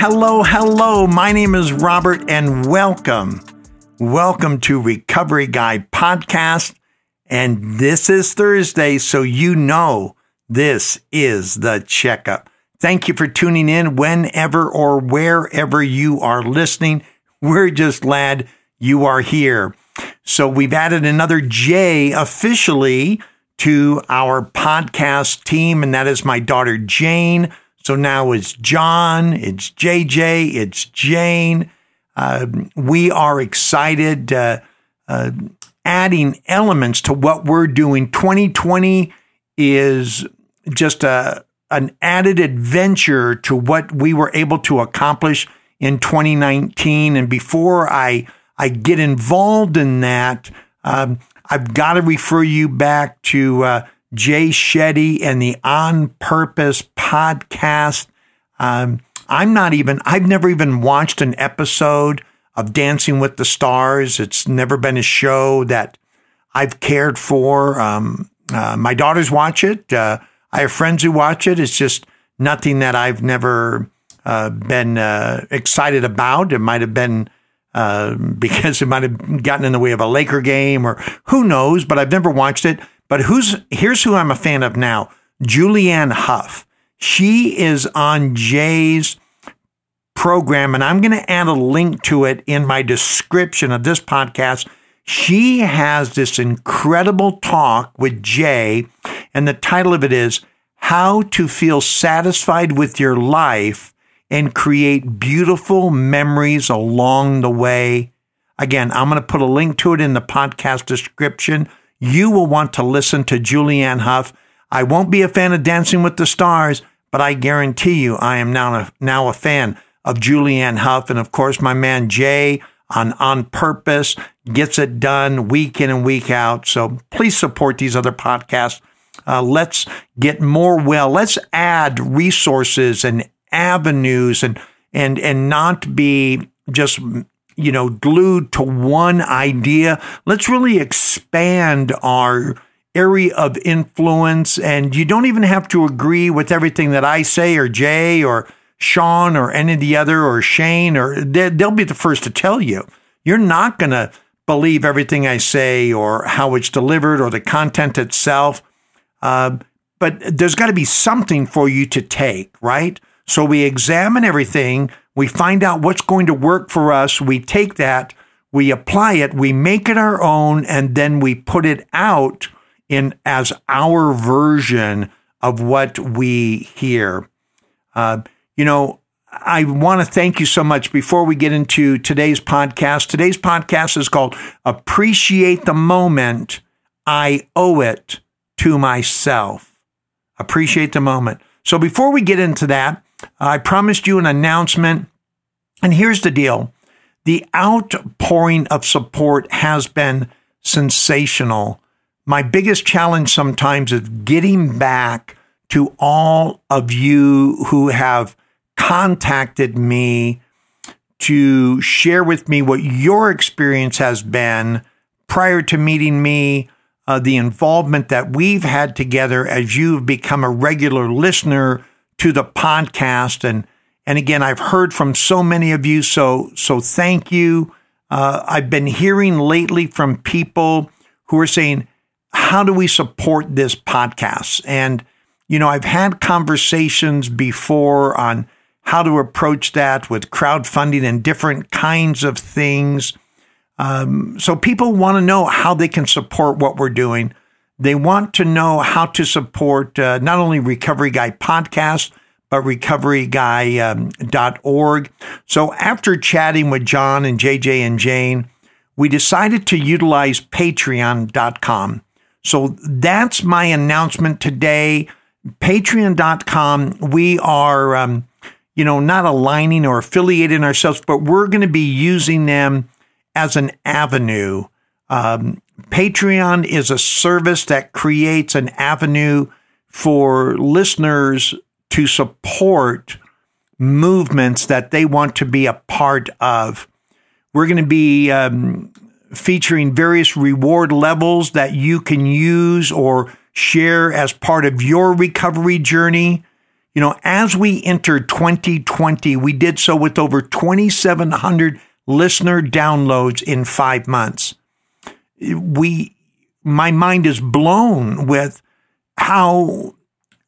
Hello, hello. My name is Robert and welcome. Welcome to Recovery Guy Podcast. And this is Thursday, so you know this is the checkup. Thank you for tuning in whenever or wherever you are listening. We're just glad you are here. So we've added another J officially to our podcast team, and that is my daughter Jane. So now it's John, it's JJ, it's Jane. Uh, we are excited, uh, uh, adding elements to what we're doing. 2020 is just a an added adventure to what we were able to accomplish in 2019. And before I I get involved in that, um, I've got to refer you back to uh, Jay Shetty and the On Purpose podcast. Um, I'm not even, I've never even watched an episode of Dancing with the Stars. It's never been a show that I've cared for. Um, uh, my daughters watch it. Uh, I have friends who watch it. It's just nothing that I've never uh, been uh, excited about. It might have been uh, because it might have gotten in the way of a Laker game or who knows, but I've never watched it. But who's here's who I'm a fan of now Julianne Hough. She is on Jay's program, and I'm going to add a link to it in my description of this podcast. She has this incredible talk with Jay, and the title of it is How to Feel Satisfied with Your Life and Create Beautiful Memories Along the Way. Again, I'm going to put a link to it in the podcast description. You will want to listen to Julianne Hough. I won't be a fan of Dancing with the Stars, but I guarantee you I am now a, now a fan of Julianne Hough. And of course, my man Jay on On Purpose gets it done week in and week out. So please support these other podcasts. Uh, let's get more well. Let's add resources and avenues and and and not be just you know glued to one idea. Let's really expand our area of influence and you don't even have to agree with everything that I say or Jay or Sean or any of the other or Shane or they'll be the first to tell you. You're not going to believe everything I say or how it's delivered or the content itself. Uh, but there's got to be something for you to take, right? So we examine everything, we find out what's going to work for us, we take that, we apply it, we make it our own, and then we put it out in as our version of what we hear. Uh, you know, I want to thank you so much before we get into today's podcast. Today's podcast is called Appreciate the Moment. I owe it to myself. Appreciate the moment. So before we get into that, I promised you an announcement. And here's the deal the outpouring of support has been sensational. My biggest challenge sometimes is getting back to all of you who have contacted me to share with me what your experience has been prior to meeting me, uh, the involvement that we've had together as you've become a regular listener to the podcast. And, and again, I've heard from so many of you. So, so thank you. Uh, I've been hearing lately from people who are saying, how do we support this podcast? And, you know, I've had conversations before on how to approach that with crowdfunding and different kinds of things. Um, so people want to know how they can support what we're doing. They want to know how to support uh, not only Recovery Guy podcast, but recoveryguy.org. Um, so after chatting with John and JJ and Jane, we decided to utilize patreon.com. So that's my announcement today. Patreon.com, we are, um, you know, not aligning or affiliating ourselves, but we're going to be using them as an avenue um, Patreon is a service that creates an avenue for listeners to support movements that they want to be a part of. We're going to be um, featuring various reward levels that you can use or share as part of your recovery journey. You know, as we entered 2020, we did so with over 2,700 listener downloads in five months. We, my mind is blown with how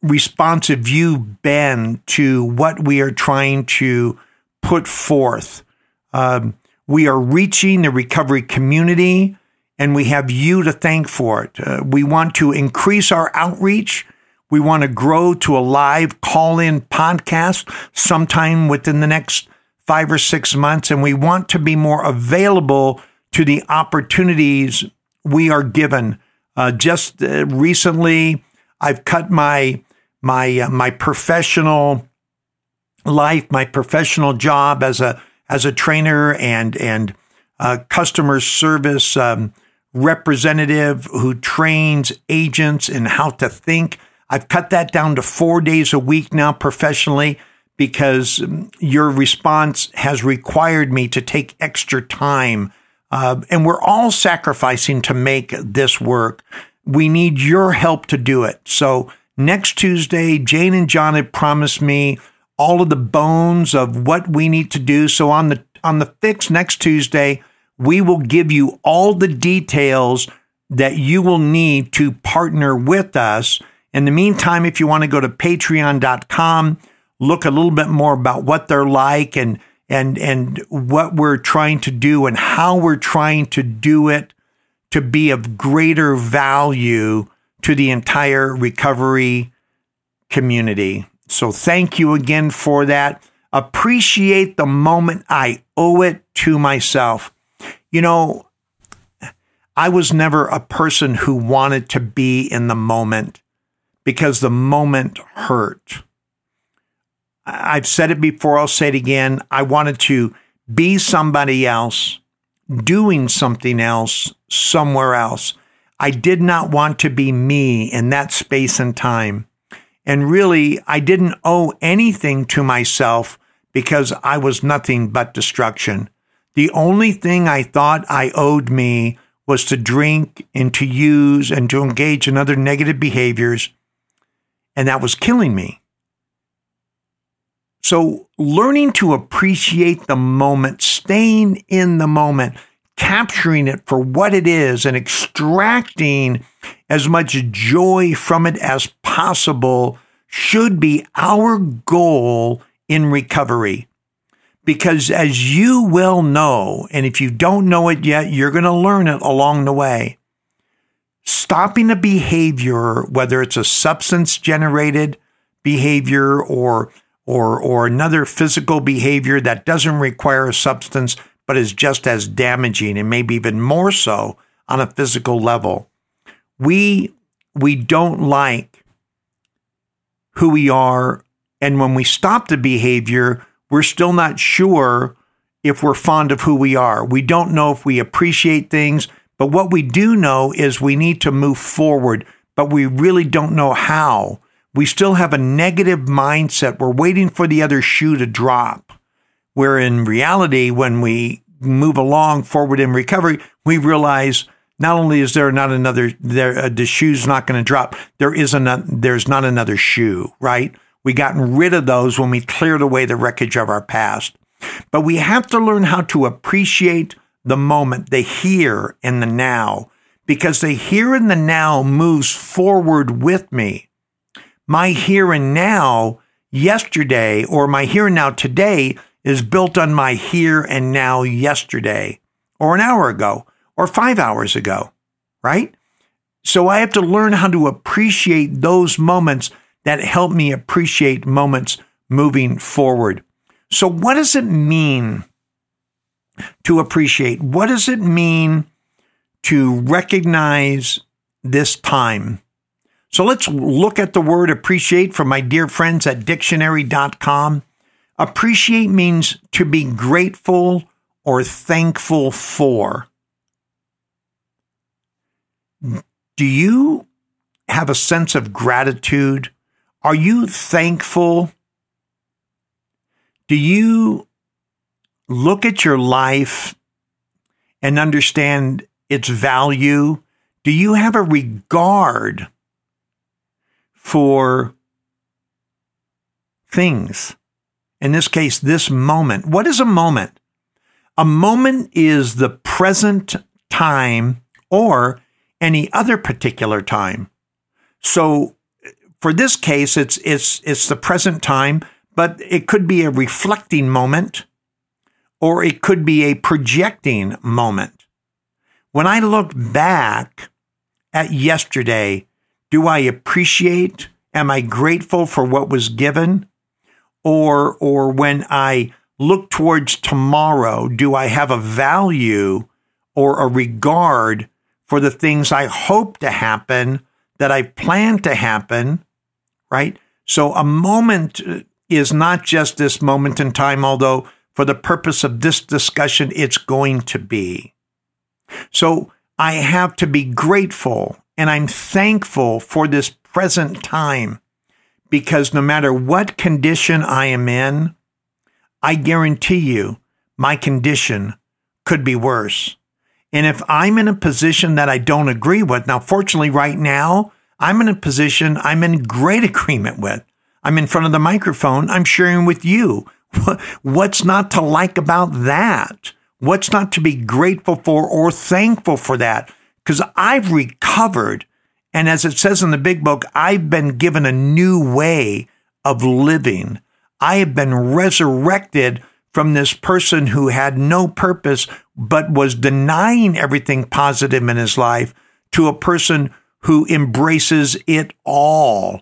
responsive you've been to what we are trying to put forth. Um, we are reaching the recovery community and we have you to thank for it. Uh, we want to increase our outreach. We want to grow to a live call in podcast sometime within the next five or six months. And we want to be more available to the opportunities we are given. Uh, just uh, recently, I've cut my my uh, my professional life, my professional job as a as a trainer and and customer service um, representative who trains agents in how to think. I've cut that down to four days a week now professionally because um, your response has required me to take extra time. Uh, and we're all sacrificing to make this work. We need your help to do it. So next Tuesday, Jane and John have promised me all of the bones of what we need to do. So on the on the fix next Tuesday, we will give you all the details that you will need to partner with us. In the meantime, if you want to go to patreon.com, look a little bit more about what they're like and and and what we're trying to do and how we're trying to do it to be of greater value to the entire recovery community. So thank you again for that. Appreciate the moment. I owe it to myself. You know, I was never a person who wanted to be in the moment because the moment hurt. I've said it before, I'll say it again. I wanted to be somebody else, doing something else, somewhere else. I did not want to be me in that space and time. And really, I didn't owe anything to myself because I was nothing but destruction. The only thing I thought I owed me was to drink and to use and to engage in other negative behaviors. And that was killing me. So, learning to appreciate the moment, staying in the moment, capturing it for what it is, and extracting as much joy from it as possible should be our goal in recovery. Because as you will know, and if you don't know it yet, you're going to learn it along the way. Stopping a behavior, whether it's a substance generated behavior or, or, or another physical behavior that doesn't require a substance, but is just as damaging and maybe even more so on a physical level. We, we don't like who we are. And when we stop the behavior, we're still not sure if we're fond of who we are. We don't know if we appreciate things, but what we do know is we need to move forward, but we really don't know how. We still have a negative mindset. We're waiting for the other shoe to drop. Where in reality, when we move along forward in recovery, we realize not only is there not another, there, uh, the shoe's not going to drop, there is a, there's not another shoe, right? We gotten rid of those when we cleared away the wreckage of our past. But we have to learn how to appreciate the moment, the here and the now, because the here and the now moves forward with me. My here and now yesterday or my here and now today is built on my here and now yesterday or an hour ago or five hours ago, right? So I have to learn how to appreciate those moments that help me appreciate moments moving forward. So, what does it mean to appreciate? What does it mean to recognize this time? So, let's look at the word appreciate from my dear friends at dictionary.com. Appreciate means to be grateful or thankful for. Do you have a sense of gratitude are you thankful? Do you look at your life and understand its value? Do you have a regard for things. In this case, this moment. What is a moment? A moment is the present time or any other particular time. So for this case, it's, it's, it's the present time, but it could be a reflecting moment or it could be a projecting moment. When I look back at yesterday, do I appreciate? Am I grateful for what was given? Or, or when I look towards tomorrow, do I have a value or a regard for the things I hope to happen that I plan to happen? Right. So a moment uh, is not just this moment in time, although for the purpose of this discussion, it's going to be. So I have to be grateful and I'm thankful for this present time because no matter what condition I am in, I guarantee you my condition could be worse. And if I'm in a position that I don't agree with, now, fortunately, right now, I'm in a position I'm in great agreement with. I'm in front of the microphone. I'm sharing with you. What's not to like about that? What's not to be grateful for or thankful for that? Because I've recovered. And as it says in the big book, I've been given a new way of living. I have been resurrected from this person who had no purpose but was denying everything positive in his life to a person who embraces it all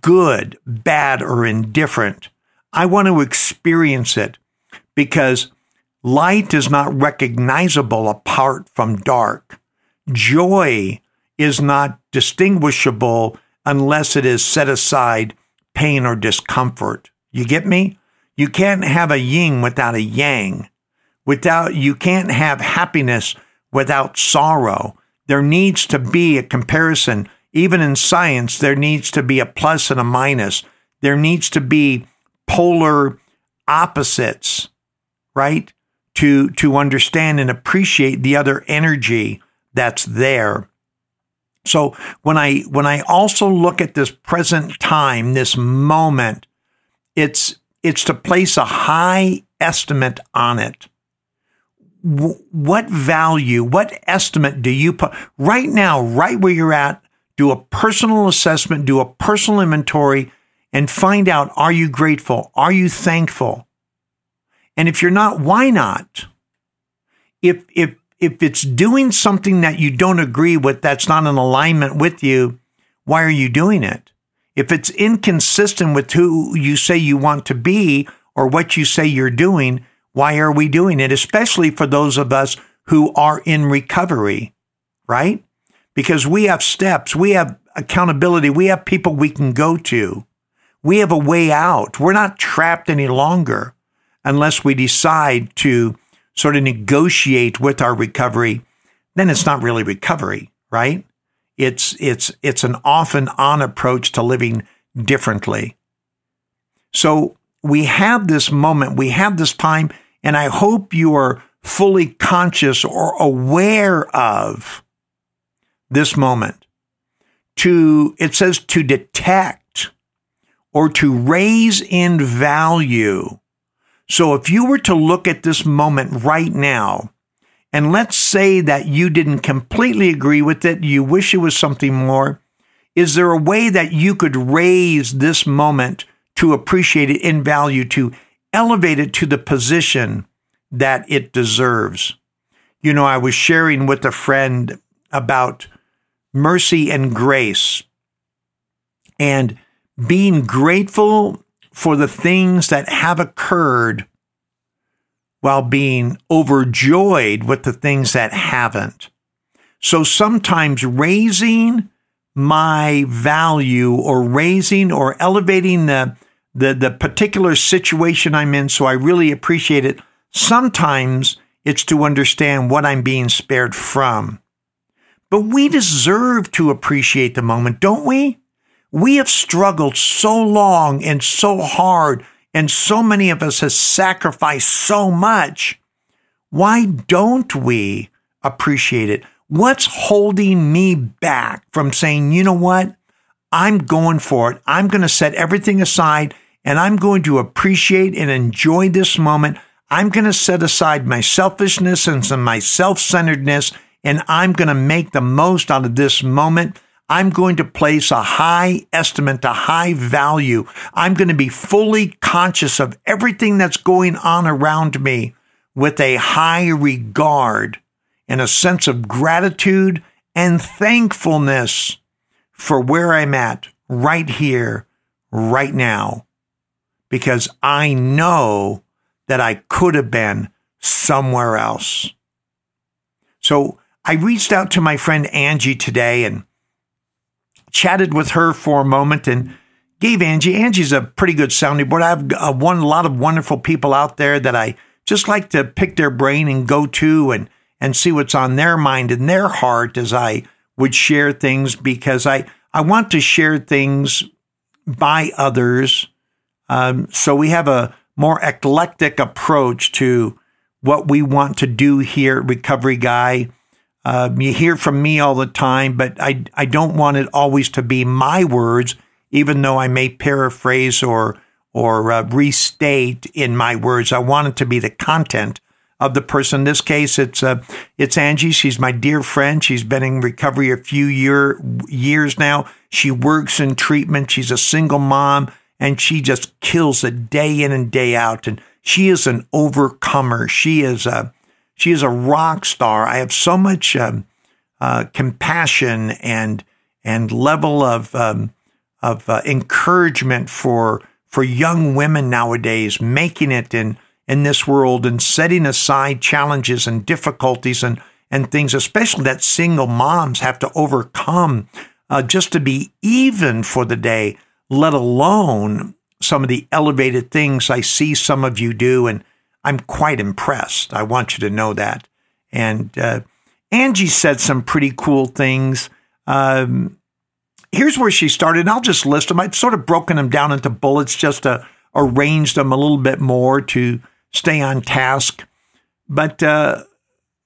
good, bad, or indifferent. I want to experience it because light is not recognizable apart from dark. Joy is not distinguishable unless it is set aside pain or discomfort. You get me? You can't have a yin without a yang. Without, you can't have happiness without sorrow. There needs to be a comparison even in science, there needs to be a plus and a minus. There needs to be polar opposites, right? To, to understand and appreciate the other energy that's there. So when I, when I also look at this present time, this moment, it's, it's to place a high estimate on it. what value, what estimate do you put right now, right where you're at do a personal assessment, do a personal inventory, and find out are you grateful? Are you thankful? And if you're not, why not? If, if, if it's doing something that you don't agree with, that's not in alignment with you, why are you doing it? If it's inconsistent with who you say you want to be or what you say you're doing, why are we doing it? Especially for those of us who are in recovery, right? because we have steps, we have accountability, we have people we can go to. We have a way out. We're not trapped any longer unless we decide to sort of negotiate with our recovery. Then it's not really recovery, right? It's, it's, it's an off and on approach to living differently. So we have this moment, we have this time, and I hope you are fully conscious or aware of this moment. To, it says to detect or to raise in value. So if you were to look at this moment right now, and let's say that you didn't completely agree with it, you wish it was something more, is there a way that you could raise this moment to appreciate it in value, to elevate it to the position that it deserves? You know, I was sharing with a friend about mercy and grace and being grateful for the things that have occurred while being overjoyed with the things that haven't. So sometimes raising my value or raising or elevating the, the, the particular situation I'm in so I really appreciate it. Sometimes it's to understand what I'm being spared from. But we deserve to appreciate the moment, don't we? We have struggled so long and so hard, and so many of us have sacrificed so much. Why don't we appreciate it? What's holding me back from saying, you know what? I'm going for it. I'm going to set everything aside and I'm going to appreciate and enjoy this moment. I'm going to set aside my selfishness and some my self-centeredness and I'm going to make the most out of this moment. I'm going to place a high estimate, a high value. I'm going to be fully conscious of everything that's going on around me with a high regard and a sense of gratitude and thankfulness for where I'm at right here, right now, because I know that I could have been somewhere else. So I reached out to my friend Angie today and chatted with her for a moment and gave Angie. Angie's a pretty good sounding board. I have uh, one a lot of wonderful people out there that I just like to pick their brain and go to and and see what's on their mind and their heart as I would share things because I I want to share things by others. Um, so we have a more eclectic approach to what we want to do here at Recovery Guy. Um, you hear from me all the time, but I, I don't want it always to be my words, even though I may paraphrase or or uh, restate in my words. I want it to be the content of the person. In this case, it's uh, it's Angie. She's my dear friend. She's been in recovery a few year years now. She works in treatment. She's a single mom, and she just kills it day in and day out. And she is an overcomer. She is a she is a rock star. I have so much um, uh, compassion and and level of um, of uh, encouragement for for young women nowadays making it in in this world and setting aside challenges and difficulties and and things, especially that single moms have to overcome uh, just to be even for the day. Let alone some of the elevated things I see some of you do and I'm quite impressed. I want you to know that. And uh, Angie said some pretty cool things. Um, here's where she started. I'll just list them. I've sort of broken them down into bullets just to arrange them a little bit more to stay on task. But uh,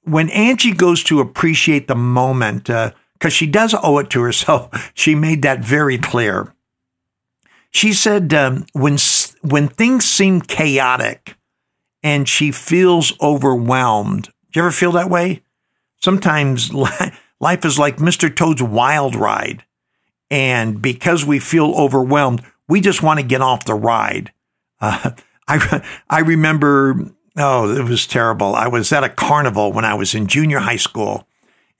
when Angie goes to appreciate the moment, because uh, she does owe it to herself, she made that very clear. She said, um, "When when things seem chaotic, and she feels overwhelmed. Do you ever feel that way? Sometimes life is like Mr. Toad's wild ride. And because we feel overwhelmed, we just want to get off the ride. Uh, I, I remember, oh, it was terrible. I was at a carnival when I was in junior high school,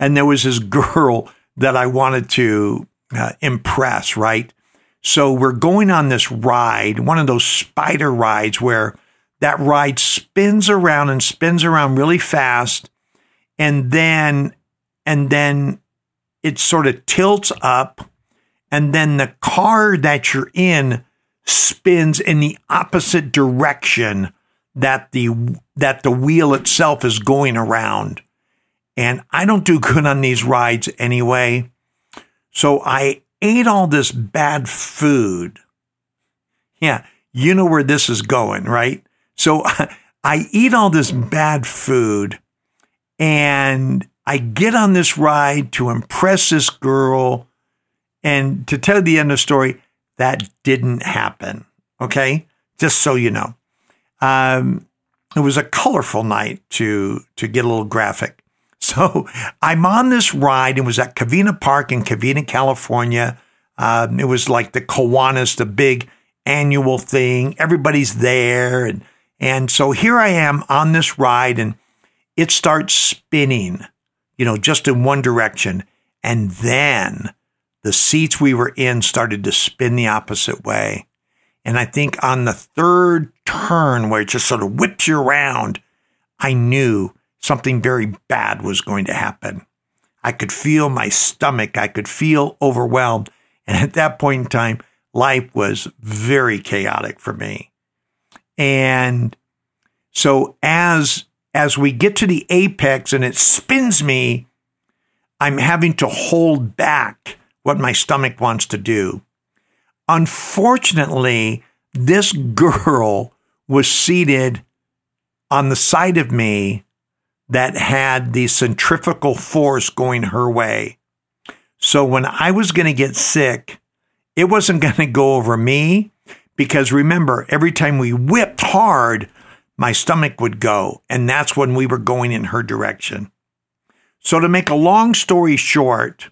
and there was this girl that I wanted to uh, impress, right? So we're going on this ride, one of those spider rides where that ride spins around and spins around really fast and then and then it sort of tilts up and then the car that you're in spins in the opposite direction that the that the wheel itself is going around. And I don't do good on these rides anyway. So I ate all this bad food. Yeah you know where this is going right so I eat all this bad food and I get on this ride to impress this girl. And to tell the end of the story, that didn't happen. Okay. Just so you know. Um, it was a colorful night to, to get a little graphic. So I'm on this ride. It was at Covina Park in Covina, California. Um, it was like the Kiwanis, the big annual thing. Everybody's there and and so here I am on this ride and it starts spinning, you know, just in one direction. And then the seats we were in started to spin the opposite way. And I think on the third turn, where it just sort of whips you around, I knew something very bad was going to happen. I could feel my stomach. I could feel overwhelmed. And at that point in time, life was very chaotic for me. And so as as we get to the apex and it spins me, I'm having to hold back what my stomach wants to do. Unfortunately, this girl was seated on the side of me that had the centrifugal force going her way. So when I was going to get sick, it wasn't going to go over me Because remember, every time we whipped hard, my stomach would go, and that's when we were going in her direction. So, to make a long story short,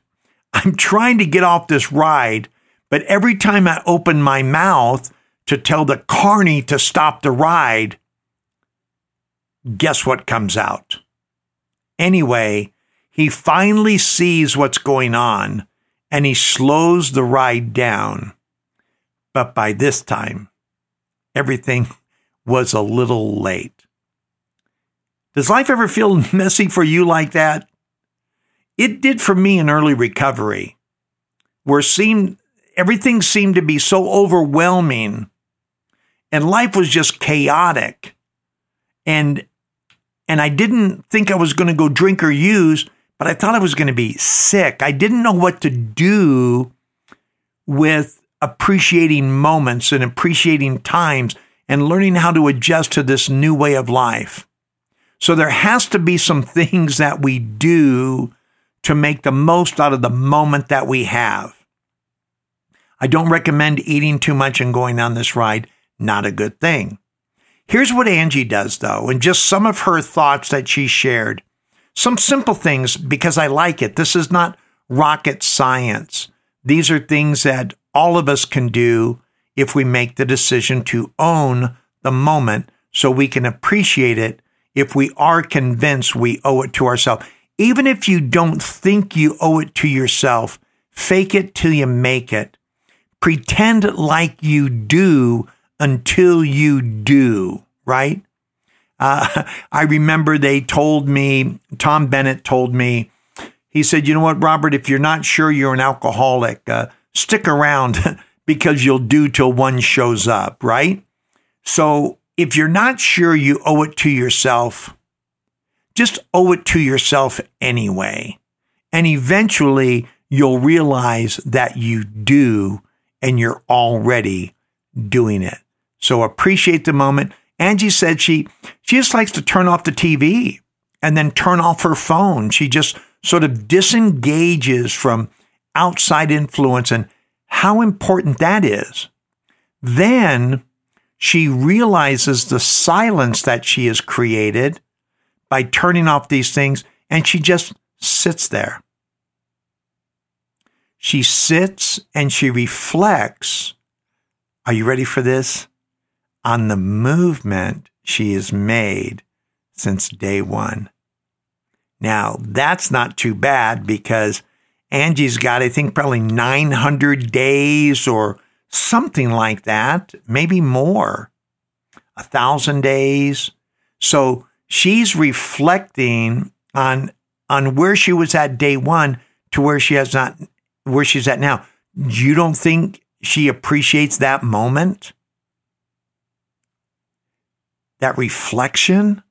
I'm trying to get off this ride, but every time I open my mouth to tell the carny to stop the ride, guess what comes out? Anyway, he finally sees what's going on and he slows the ride down. But by this time, everything was a little late. Does life ever feel messy for you like that? It did for me in early recovery, where seemed everything seemed to be so overwhelming and life was just chaotic. And and I didn't think I was going to go drink or use, but I thought I was going to be sick. I didn't know what to do with appreciating moments and appreciating times and learning how to adjust to this new way of life. So there has to be some things that we do to make the most out of the moment that we have. I don't recommend eating too much and going on this ride. Not a good thing. Here's what Angie does, though, and just some of her thoughts that she shared. Some simple things because I like it. This is not rocket science. These are things that all of us can do if we make the decision to own the moment so we can appreciate it if we are convinced we owe it to ourselves. Even if you don't think you owe it to yourself, fake it till you make it. Pretend like you do until you do, right? Uh, I remember they told me, Tom Bennett told me, he said, you know what, Robert, if you're not sure you're an alcoholic, uh, stick around because you'll do till one shows up, right? So if you're not sure you owe it to yourself, just owe it to yourself anyway. And eventually you'll realize that you do and you're already doing it. So appreciate the moment. Angie said she she just likes to turn off the TV and then turn off her phone. She just sort of disengages from outside influence and how important that is. Then she realizes the silence that she has created by turning off these things, and she just sits there. She sits and she reflects. Are you ready for this? On the movement she has made since day one. Now, that's not too bad because Angie's got, I think, probably 900 days or something like that, maybe more, a thousand days. So she's reflecting on on where she was at day one to where she has not where she's at now. You don't think she appreciates that moment? That reflection?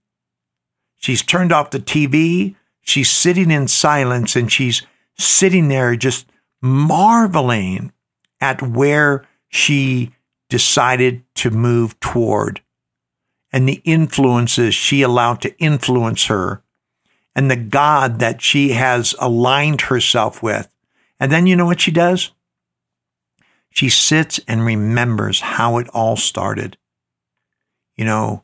She's turned off the TV. She's sitting in silence and she's sitting there just marveling at where she decided to move toward and the influences she allowed to influence her and the God that she has aligned herself with. And then you know what she does? She sits and remembers how it all started. You know,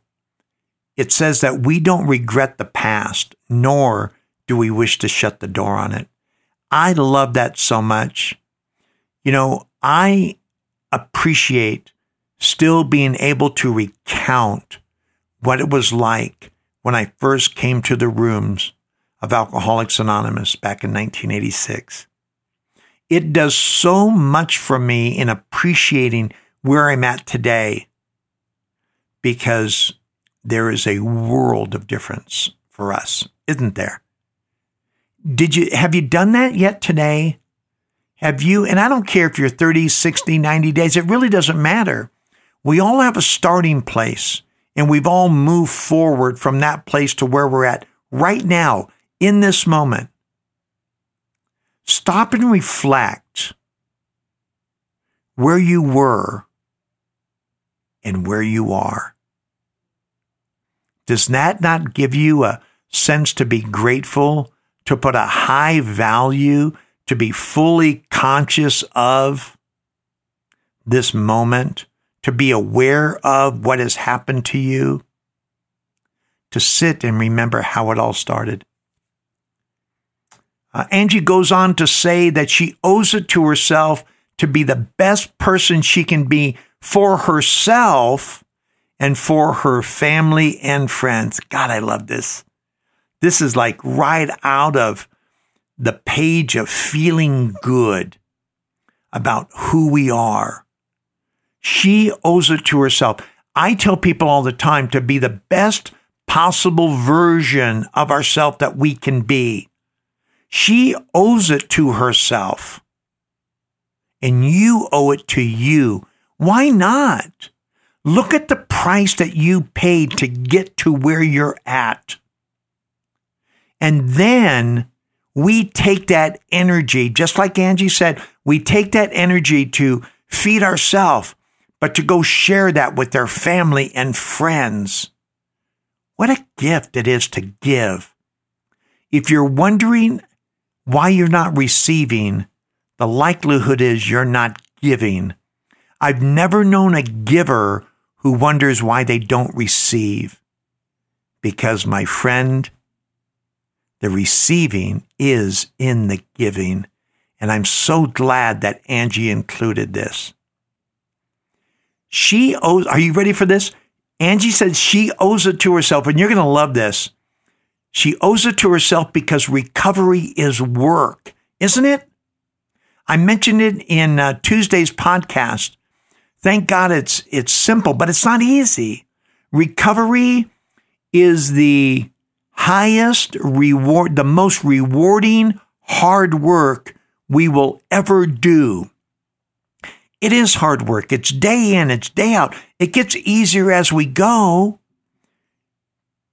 it says that we don't regret the past, nor do we wish to shut the door on it. I love that so much. You know, I appreciate still being able to recount what it was like when I first came to the rooms of Alcoholics Anonymous back in 1986. It does so much for me in appreciating where I'm at today because there is a world of difference for us, isn't there? Did you have you done that yet today? Have you and I don't care if you're 30, 60, 90 days, it really doesn't matter. We all have a starting place and we've all moved forward from that place to where we're at right now in this moment. Stop and reflect where you were and where you are. Does that not give you a sense to be grateful, to put a high value, to be fully conscious of this moment, to be aware of what has happened to you, to sit and remember how it all started. Uh, Angie goes on to say that she owes it to herself to be the best person she can be for herself and for her family and friends. God, I love this. This is like right out of the page of feeling good about who we are. She owes it to herself. I tell people all the time to be the best possible version of ourselves that we can be. She owes it to herself. And you owe it to you. Why not? Look at the price that you paid to get to where you're at. And then we take that energy, just like Angie said, we take that energy to feed ourselves, but to go share that with their family and friends. What a gift it is to give. If you're wondering why you're not receiving, the likelihood is you're not giving. I've never known a giver who wonders why they don't receive. Because, my friend, the receiving is in the giving. And I'm so glad that Angie included this. She owes, are you ready for this? Angie said she owes it to herself, and you're going to love this. She owes it to herself because recovery is work, isn't it? I mentioned it in uh, Tuesday's podcast. Thank God it's it's simple, but it's not easy. Recovery is the highest reward, the most rewarding hard work we will ever do. It is hard work. It's day in, it's day out. It gets easier as we go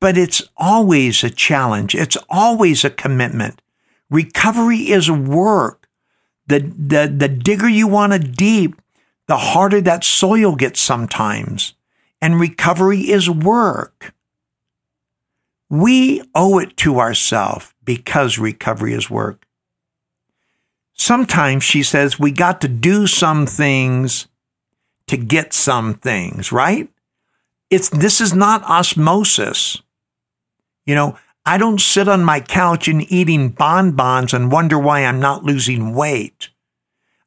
but it's always a challenge. It's always a commitment. Recovery is work. The, the, the digger you want to deep, the harder that soil gets sometimes. And recovery is work. We owe it to ourselves because recovery is work. Sometimes she says we got to do some things to get some things, right? It's, this is not osmosis. You know, I don't sit on my couch and eating bonbons and wonder why I'm not losing weight.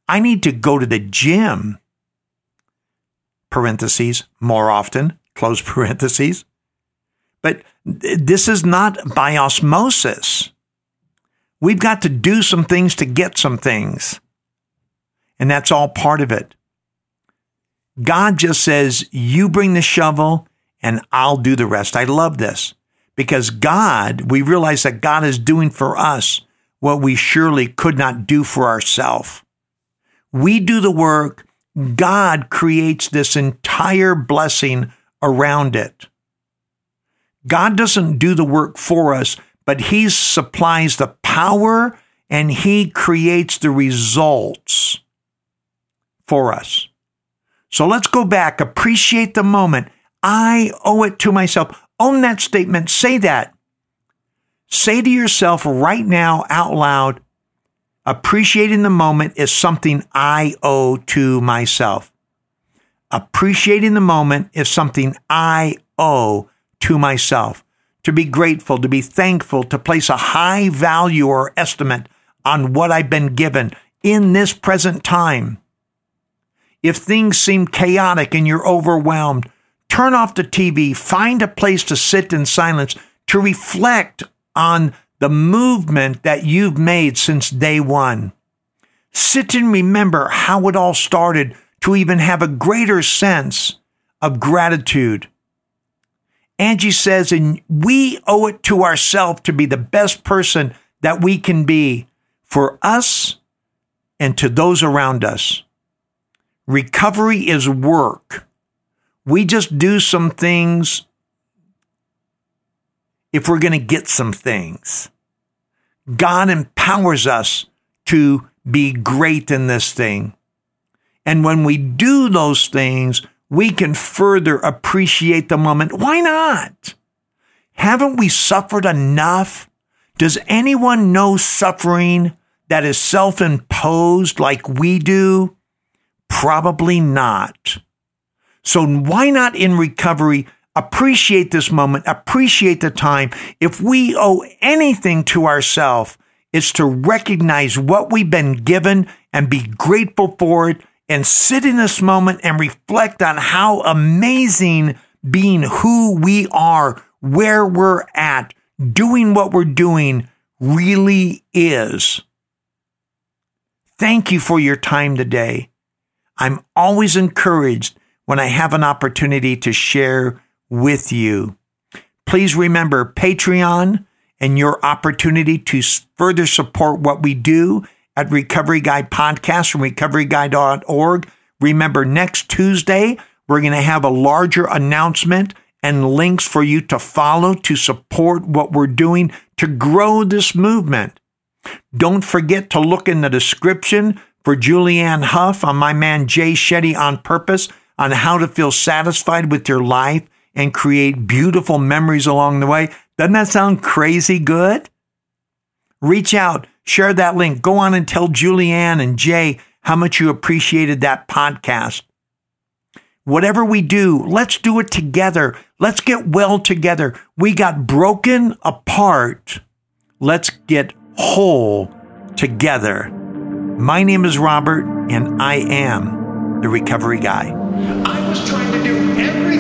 I need to go to the gym. Parentheses, more often, close parentheses. But this is not by osmosis. We've got to do some things to get some things. And that's all part of it. God just says, You bring the shovel and I'll do the rest. I love this because God, we realize that God is doing for us what we surely could not do for ourselves. We do the work, God creates this entire blessing around it. God doesn't do the work for us, but He supplies the power and He creates the results for us. So let's go back, appreciate the moment. I owe it to myself. Own that statement. Say that. Say to yourself right now out loud, appreciating the moment is something I owe to myself. Appreciating the moment is something I owe to myself. To be grateful, to be thankful, to place a high value or estimate on what I've been given in this present time. If things seem chaotic and you're overwhelmed, turn off the TV, find a place to sit in silence to reflect on the movement that you've made since day one. Sit and remember how it all started to even have a greater sense of gratitude. Angie says, and we owe it to ourselves to be the best person that we can be for us and to those around us. Recovery is work. We just do some things if we're going to get some things. God empowers us to be great in this thing. And when we do those things, we can further appreciate the moment. Why not? Haven't we suffered enough? Does anyone know suffering that is self imposed like we do? Probably not. So why not in recovery appreciate this moment, appreciate the time. If we owe anything to ourselves, it's to recognize what we've been given and be grateful for it and sit in this moment and reflect on how amazing being who we are, where we're at, doing what we're doing really is. Thank you for your time today. I'm always encouraged when I have an opportunity to share with you. Please remember Patreon and your opportunity to further support what we do at Recovery Guy Podcast from recoveryguide.org. Remember, next Tuesday, we're going to have a larger announcement and links for you to follow to support what we're doing to grow this movement. Don't forget to look in the description for Julianne Hough on my man Jay Shetty on purpose on how to feel satisfied with your life and create beautiful memories along the way. Doesn't that sound crazy good? Reach out, share that link, go on and tell Julianne and Jay how much you appreciated that podcast. Whatever we do, let's do it together. Let's get well together. We got broken apart. Let's get whole together. My name is Robert, and I am the recovery guy. I was trying to do everything